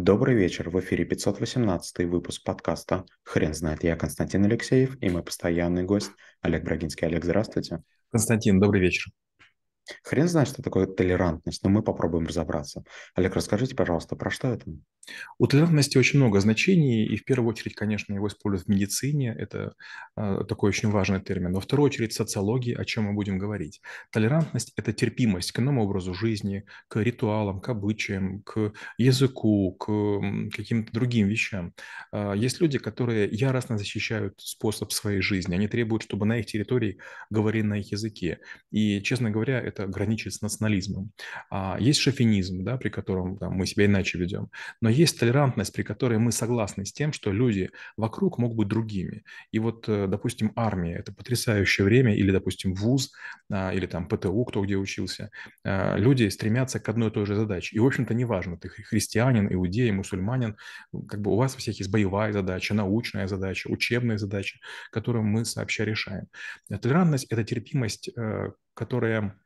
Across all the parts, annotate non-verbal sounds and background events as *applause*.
Добрый вечер, в эфире 518 выпуск подкаста «Хрен знает». Я Константин Алексеев и мой постоянный гость Олег Брагинский. Олег, здравствуйте. Константин, добрый вечер. Хрен знает, что такое толерантность, но мы попробуем разобраться. Олег, расскажите, пожалуйста, про что это? У толерантности очень много значений, и в первую очередь, конечно, его используют в медицине, это э, такой очень важный термин. Во вторую очередь, социологии, о чем мы будем говорить. Толерантность – это терпимость к иному образу жизни, к ритуалам, к обычаям, к языку, к каким-то другим вещам. Э, есть люди, которые яростно защищают способ своей жизни, они требуют, чтобы на их территории говорили на их языке. И, честно говоря, это граничит с национализмом. А есть шовинизм, да, при котором там, мы себя иначе ведем. Но есть толерантность, при которой мы согласны с тем, что люди вокруг могут быть другими. И вот, э, допустим, армия – это потрясающее время, или, допустим, вуз, а, или там ПТУ, кто где учился. А, люди стремятся к одной и той же задаче. И, в общем-то, неважно, ты христианин, иудей, мусульманин, как бы у вас у всех есть боевая задача, научная задача, учебная задача, которую мы сообща решаем. Толерантность – это терпимость, э, которая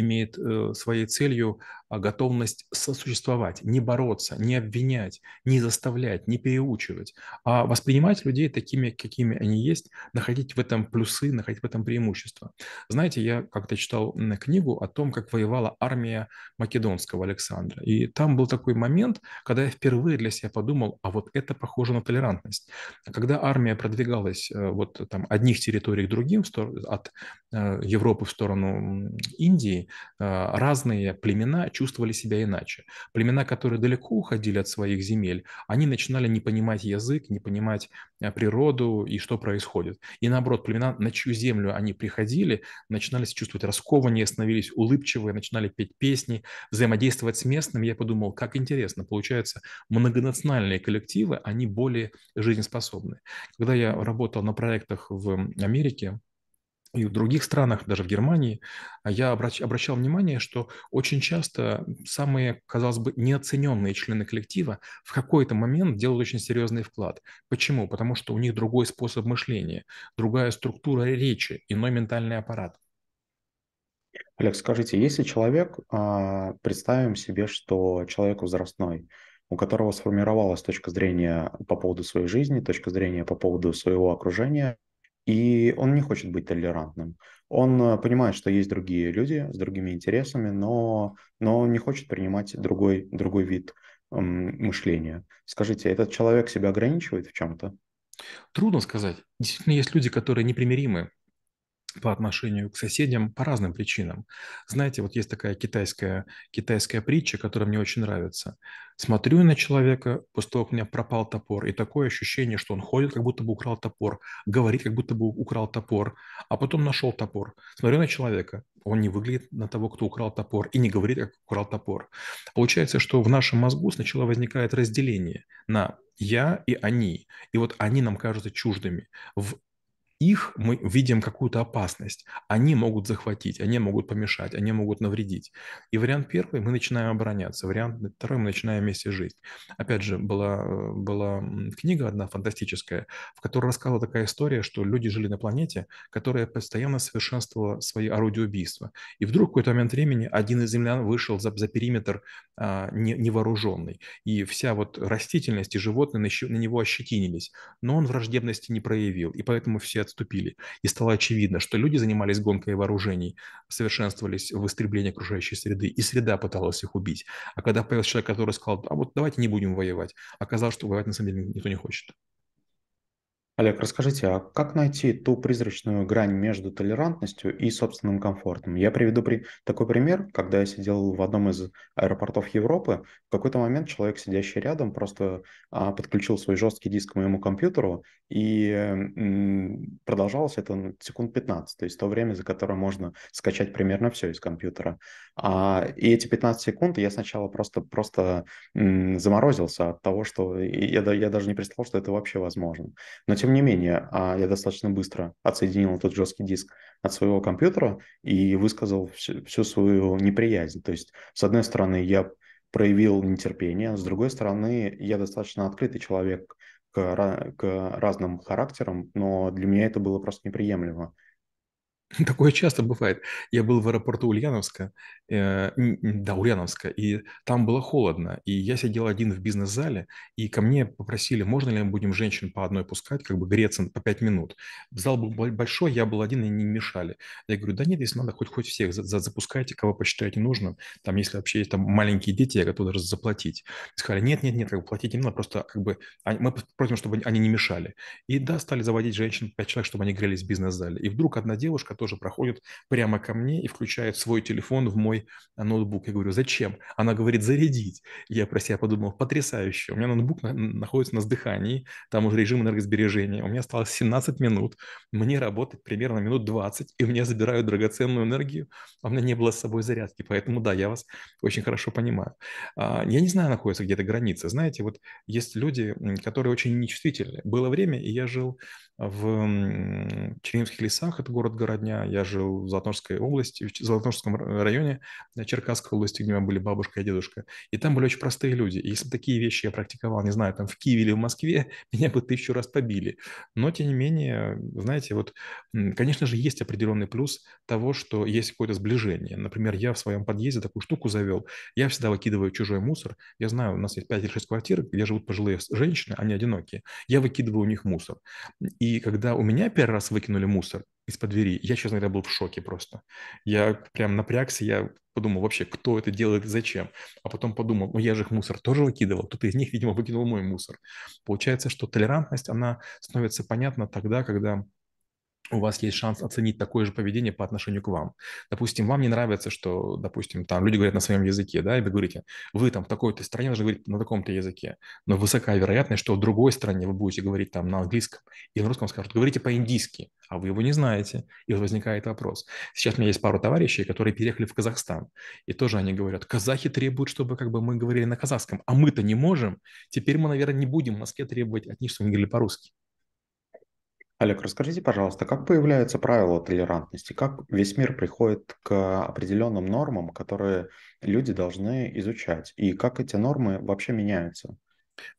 имеет э, своей целью готовность сосуществовать, не бороться, не обвинять, не заставлять, не переучивать, а воспринимать людей такими, какими они есть, находить в этом плюсы, находить в этом преимущества. Знаете, я как-то читал книгу о том, как воевала армия македонского Александра. И там был такой момент, когда я впервые для себя подумал, а вот это похоже на толерантность. Когда армия продвигалась э, вот там одних территорий к другим, от э, Европы в сторону Индии, разные племена чувствовали себя иначе. Племена, которые далеко уходили от своих земель, они начинали не понимать язык, не понимать э, природу и что происходит. И наоборот, племена, на чью землю они приходили, начинали чувствовать раскованнее, становились улыбчивые, начинали петь песни, взаимодействовать с местными. Я подумал, как интересно, получается, многонациональные коллективы, они более жизнеспособны. Когда я работал на проектах в Америке, и в других странах, даже в Германии, а я обращ, обращал внимание, что очень часто самые, казалось бы, неоцененные члены коллектива в какой-то момент делают очень серьезный вклад. Почему? Потому что у них другой способ мышления, другая структура речи, иной ментальный аппарат. Олег, скажите, если человек, а, представим себе, что человек возрастной, у которого сформировалась точка зрения по поводу своей жизни, точка зрения по поводу своего окружения, и он не хочет быть толерантным. Он э, понимает, что есть другие люди с другими интересами, но, но не хочет принимать другой, другой вид мышления. Скажите, этот человек себя ограничивает в чем-то? Трудно сказать. Действительно, есть люди, которые непримиримы по отношению к соседям по разным причинам. Знаете, вот есть такая китайская, китайская притча, которая мне очень нравится. Смотрю на человека, после того, как у меня пропал топор, и такое ощущение, что он ходит, как будто бы украл топор, говорит, как будто бы украл топор, а потом нашел топор. Смотрю на человека, он не выглядит на того, кто украл топор, и не говорит, как украл топор. Получается, что в нашем мозгу сначала возникает разделение на я и они. И вот они нам кажутся чуждыми. В их мы видим какую-то опасность. Они могут захватить, они могут помешать, они могут навредить. И вариант первый, мы начинаем обороняться. Вариант второй, мы начинаем вместе жить. Опять же, была, была книга одна фантастическая, в которой рассказывала такая история, что люди жили на планете, которая постоянно совершенствовала свои орудия убийства. И вдруг в какой-то момент времени один из землян вышел за, за периметр а, не, невооруженный. И вся вот растительность и животные на, на него ощетинились. Но он враждебности не проявил. И поэтому все отступили. И стало очевидно, что люди занимались гонкой вооружений, совершенствовались в истреблении окружающей среды, и среда пыталась их убить. А когда появился человек, который сказал, а вот давайте не будем воевать, оказалось, что воевать на самом деле никто не хочет. Олег, расскажите, а как найти ту призрачную грань между толерантностью и собственным комфортом? Я приведу при... такой пример, когда я сидел в одном из аэропортов Европы, в какой-то момент человек, сидящий рядом, просто а, подключил свой жесткий диск к моему компьютеру, и м, продолжалось это секунд 15, то есть то время, за которое можно скачать примерно все из компьютера. А, и эти 15 секунд я сначала просто, просто м, заморозился от того, что я, я даже не представлял, что это вообще возможно. Но тем не менее, а, я достаточно быстро отсоединил этот жесткий диск от своего компьютера и высказал всю, всю свою неприязнь. То есть, с одной стороны, я проявил нетерпение, с другой стороны, я достаточно открытый человек к, к разным характерам, но для меня это было просто неприемлемо. *laughs* Такое часто бывает. Я был в аэропорту Ульяновска, э, да, Ульяновска, и там было холодно, и я сидел один в бизнес-зале, и ко мне попросили, можно ли мы будем женщин по одной пускать, как бы греться по пять минут. Зал был бо- большой, я был один, и не мешали. Я говорю, да нет, если надо, хоть хоть всех за- за- запускайте, кого посчитаете нужным. Там, если вообще есть там маленькие дети, я готов даже заплатить. Сказали, нет, нет, нет, как бы платить не надо, просто как бы они- мы просим, чтобы они не мешали. И да, стали заводить женщин, пять человек, чтобы они грелись в бизнес-зале. И вдруг одна девушка тоже проходит прямо ко мне и включает свой телефон в мой а, ноутбук. Я говорю, зачем? Она говорит, зарядить. Я про себя подумал, потрясающе. У меня ноутбук на- находится на сдыхании, там уже режим энергосбережения. У меня осталось 17 минут. Мне работать примерно минут 20, и меня забирают драгоценную энергию, а у меня не было с собой зарядки. Поэтому да, я вас очень хорошо понимаю. А, Я не знаю, находится где-то граница. Знаете, вот есть люди, которые очень нечувствительны. Было время, и я жил в Черниговских лесах, это город-городня. Я жил в Золотножской области, в Золотножском районе Черкасской области, где у меня были бабушка и дедушка. И там были очень простые люди. И если такие вещи я практиковал, не знаю, там в Киеве или в Москве, *laughs* меня бы тысячу раз побили. Но, тем не менее, знаете, вот, конечно же, есть определенный плюс того, что есть какое-то сближение. Например, я в своем подъезде такую штуку завел. Я всегда выкидываю чужой мусор. Я знаю, у нас есть 5 или 6 квартир, где живут пожилые женщины, они одинокие. Я выкидываю у них мусор. И когда у меня первый раз выкинули мусор из-под двери, я, честно говоря, был в шоке просто. Я прям напрягся, я подумал вообще, кто это делает зачем. А потом подумал, ну я же их мусор тоже выкидывал, кто-то из них, видимо, выкинул мой мусор. Получается, что толерантность, она становится понятна тогда, когда у вас есть шанс оценить такое же поведение по отношению к вам. Допустим, вам не нравится, что, допустим, там люди говорят на своем языке, да, и вы говорите, вы там в такой-то стране должны говорить на таком-то языке, но высока вероятность, что в другой стране вы будете говорить там на английском, и на русском скажут, говорите по-индийски, а вы его не знаете, и возникает вопрос. Сейчас у меня есть пару товарищей, которые переехали в Казахстан, и тоже они говорят, казахи требуют, чтобы как бы мы говорили на казахском, а мы-то не можем, теперь мы, наверное, не будем в Москве требовать от них, чтобы они говорили по-русски. Олег, расскажите, пожалуйста, как появляются правила толерантности? Как весь мир приходит к определенным нормам, которые люди должны изучать? И как эти нормы вообще меняются?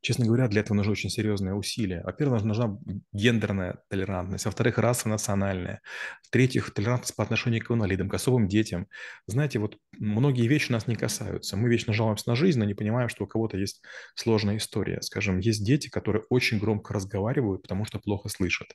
Честно говоря, для этого нужны очень серьезные усилия. Во-первых, нужна гендерная толерантность, во-вторых, расово-национальная, в-третьих, толерантность по отношению к инвалидам, к особым детям. Знаете, вот многие вещи нас не касаются. Мы вечно жалуемся на жизнь, но не понимаем, что у кого-то есть сложная история. Скажем, есть дети, которые очень громко разговаривают, потому что плохо слышат.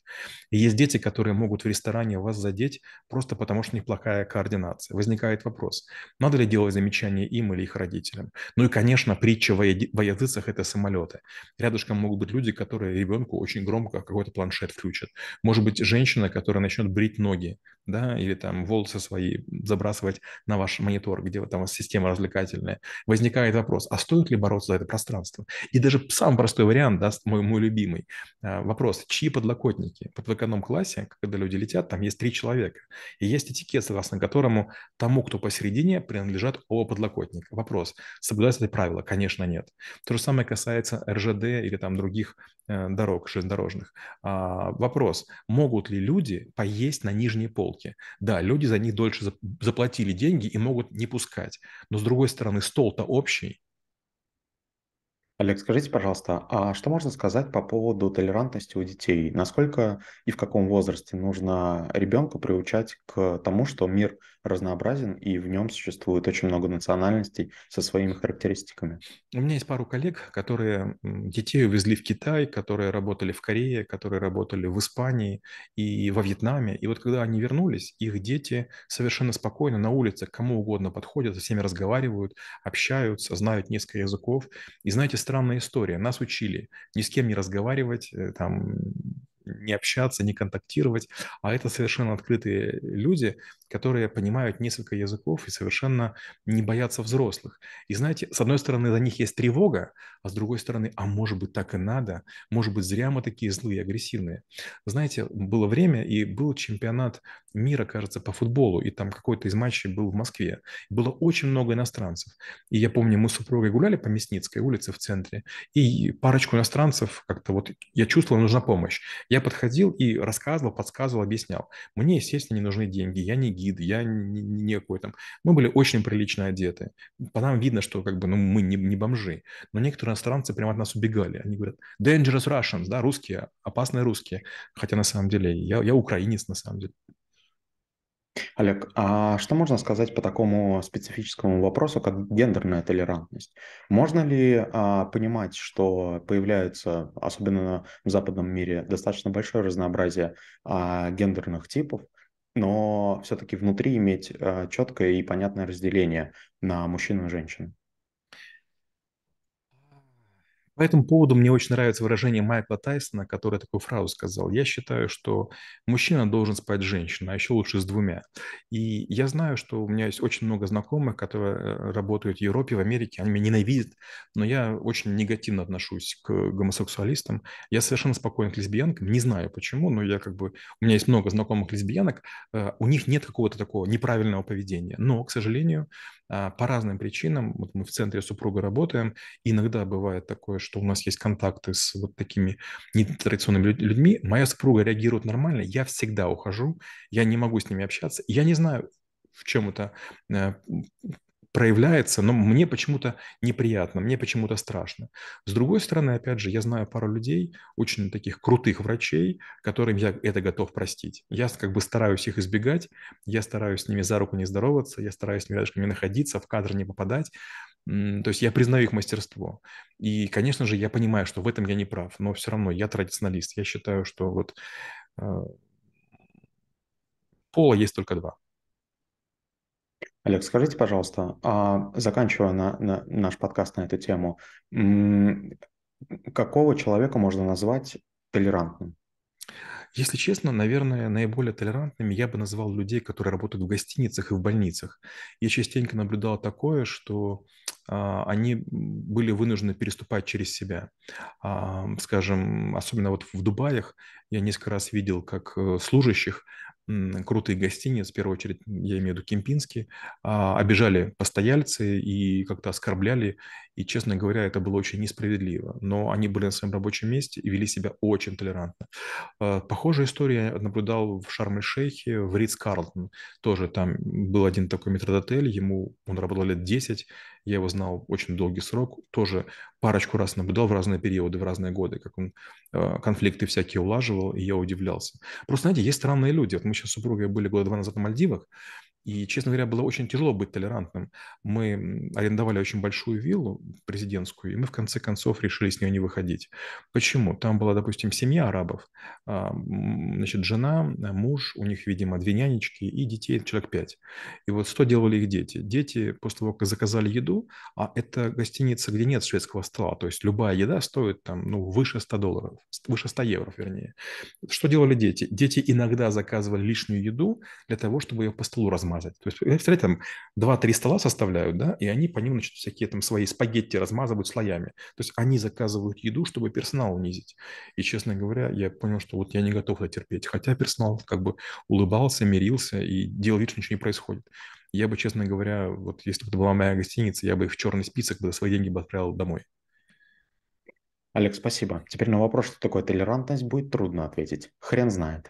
И есть дети, которые могут в ресторане вас задеть просто потому, что у них плохая координация. Возникает вопрос, надо ли делать замечания им или их родителям? Ну и, конечно, притча во, языцах– это самолеты. Рядышком могут быть люди, которые ребенку очень громко какой-то планшет включат. Может быть, женщина, которая начнет брить ноги, да, или там волосы свои забрасывать на ваш монитор, где там у вас система развлекательная. Возникает вопрос, а стоит ли бороться за это пространство? И даже самый простой вариант, да, мой, мой любимый, а, вопрос, чьи подлокотники? Вот в эконом-классе, когда люди летят, там есть три человека. И есть этикет, согласно которому тому, кто посередине, принадлежат оба подлокотника. Вопрос, соблюдается ли правило? Конечно, нет. То же самое касается РЖД или там других э, дорог железнодорожных. А, вопрос, могут ли люди поесть на нижней полке? Да, люди за них дольше заплатили деньги и могут не пускать. Но с другой стороны, стол-то общий, Олег, скажите, пожалуйста, а что можно сказать по поводу толерантности у детей? Насколько и в каком возрасте нужно ребенка приучать к тому, что мир разнообразен и в нем существует очень много национальностей со своими характеристиками? У меня есть пару коллег, которые детей увезли в Китай, которые работали в Корее, которые работали в Испании и во Вьетнаме. И вот когда они вернулись, их дети совершенно спокойно на улице кому угодно подходят, со всеми разговаривают, общаются, знают несколько языков. И знаете, странная история. Нас учили ни с кем не разговаривать, э, там, не общаться, не контактировать, а это совершенно открытые люди, которые понимают несколько языков и совершенно не боятся взрослых. И знаете, с одной стороны, за них есть тревога, а с другой стороны, а может быть так и надо, может быть зря мы такие злые, агрессивные. Знаете, было время и был чемпионат мира, кажется, по футболу, и там какой-то из матчей был в Москве. Было очень много иностранцев. И я помню, мы с супругой гуляли по Мясницкой улице в центре, и парочку иностранцев как-то вот я чувствовал, нужна помощь. Я подходил и рассказывал, подсказывал, объяснял. Мне, естественно, не нужны деньги, я не гид, я не, не какой там. Мы были очень прилично одеты. По нам видно, что как бы, ну, мы не, не бомжи. Но некоторые иностранцы прямо от нас убегали. Они говорят, dangerous Russians, да, русские, опасные русские. Хотя на самом деле я, я украинец на самом деле. Олег, а что можно сказать по такому специфическому вопросу, как гендерная толерантность? Можно ли а, понимать, что появляется, особенно в западном мире, достаточно большое разнообразие а, гендерных типов, но все-таки внутри иметь а, четкое и понятное разделение на мужчину и женщину? По этому поводу мне очень нравится выражение Майкла Тайсона, который такую фразу сказал. Я считаю, что мужчина должен спать с женщиной, а еще лучше с двумя. И я знаю, что у меня есть очень много знакомых, которые э, работают в Европе, в Америке, они меня ненавидят, но я очень негативно отношусь к гомосексуалистам. Я совершенно спокоен к лесбиянкам, не знаю почему, но я как бы... У меня есть много знакомых лесбиянок, э, у них нет какого-то такого неправильного поведения. Но, к сожалению, а, по разным причинам, вот мы в центре супруга работаем, иногда бывает такое, что у нас есть контакты с вот такими нетрадиционными людьми, моя супруга реагирует нормально, я всегда ухожу, я не могу с ними общаться, я не знаю, в чем это э, проявляется, но мне почему-то неприятно, мне почему-то страшно. С другой стороны, опять же, я знаю пару людей, очень таких крутых врачей, которым я это готов простить. Я как бы стараюсь их избегать, я стараюсь с ними за руку не здороваться, я стараюсь с ними рядышком не находиться, в кадр не попадать. То есть я признаю их мастерство. И, конечно же, я понимаю, что в этом я не прав, но все равно я традиционалист. Я считаю, что вот э, пола есть только два. Олег, скажите, пожалуйста, а, заканчивая на, на наш подкаст на эту тему, какого человека можно назвать толерантным? Если честно, наверное, наиболее толерантными я бы назвал людей, которые работают в гостиницах и в больницах. Я частенько наблюдал такое, что а, они были вынуждены переступать через себя. А, скажем, особенно вот в Дубаях я несколько раз видел, как э, служащих крутые гостиниц, в первую очередь, я имею в виду кемпинские, а, обижали постояльцы и как-то оскорбляли. И, честно говоря, это было очень несправедливо. Но они были на своем рабочем месте и вели себя очень толерантно. А, похожая история я наблюдал в Шарм-эль-Шейхе, в Ридс-Карлтон. Тоже там был один такой метродотель, ему он работал лет 10, я его знал очень долгий срок, тоже парочку раз наблюдал в разные периоды, в разные годы, как он э, конфликты всякие улаживал, и я удивлялся. Просто, знаете, есть странные люди. Вот мы сейчас с супругой были года два назад на Мальдивах, и, честно говоря, было очень тяжело быть толерантным. Мы арендовали очень большую виллу президентскую, и мы в конце концов решили с нее не выходить. Почему? Там была, допустим, семья арабов, а, значит, жена, муж, у них, видимо, две нянечки и детей человек пять. И вот что делали их дети? Дети после того, как заказали еду, а это гостиница, где нет шведского стола, то есть любая еда стоит там, ну, выше 100 долларов, выше 100 евро, вернее. Что делали дети? Дети иногда заказывали лишнюю еду для того, чтобы ее по столу размазать размазать. То есть, представляете, там 2-3 стола составляют, да, и они по ним, значит, всякие там свои спагетти размазывают слоями. То есть они заказывают еду, чтобы персонал унизить. И, честно говоря, я понял, что вот я не готов это терпеть. Хотя персонал как бы улыбался, мирился и делал вид, что ничего не происходит. Я бы, честно говоря, вот если бы это была моя гостиница, я бы их в черный список бы свои деньги бы отправил домой. Олег, спасибо. Теперь на вопрос, что такое толерантность, будет трудно ответить. Хрен знает.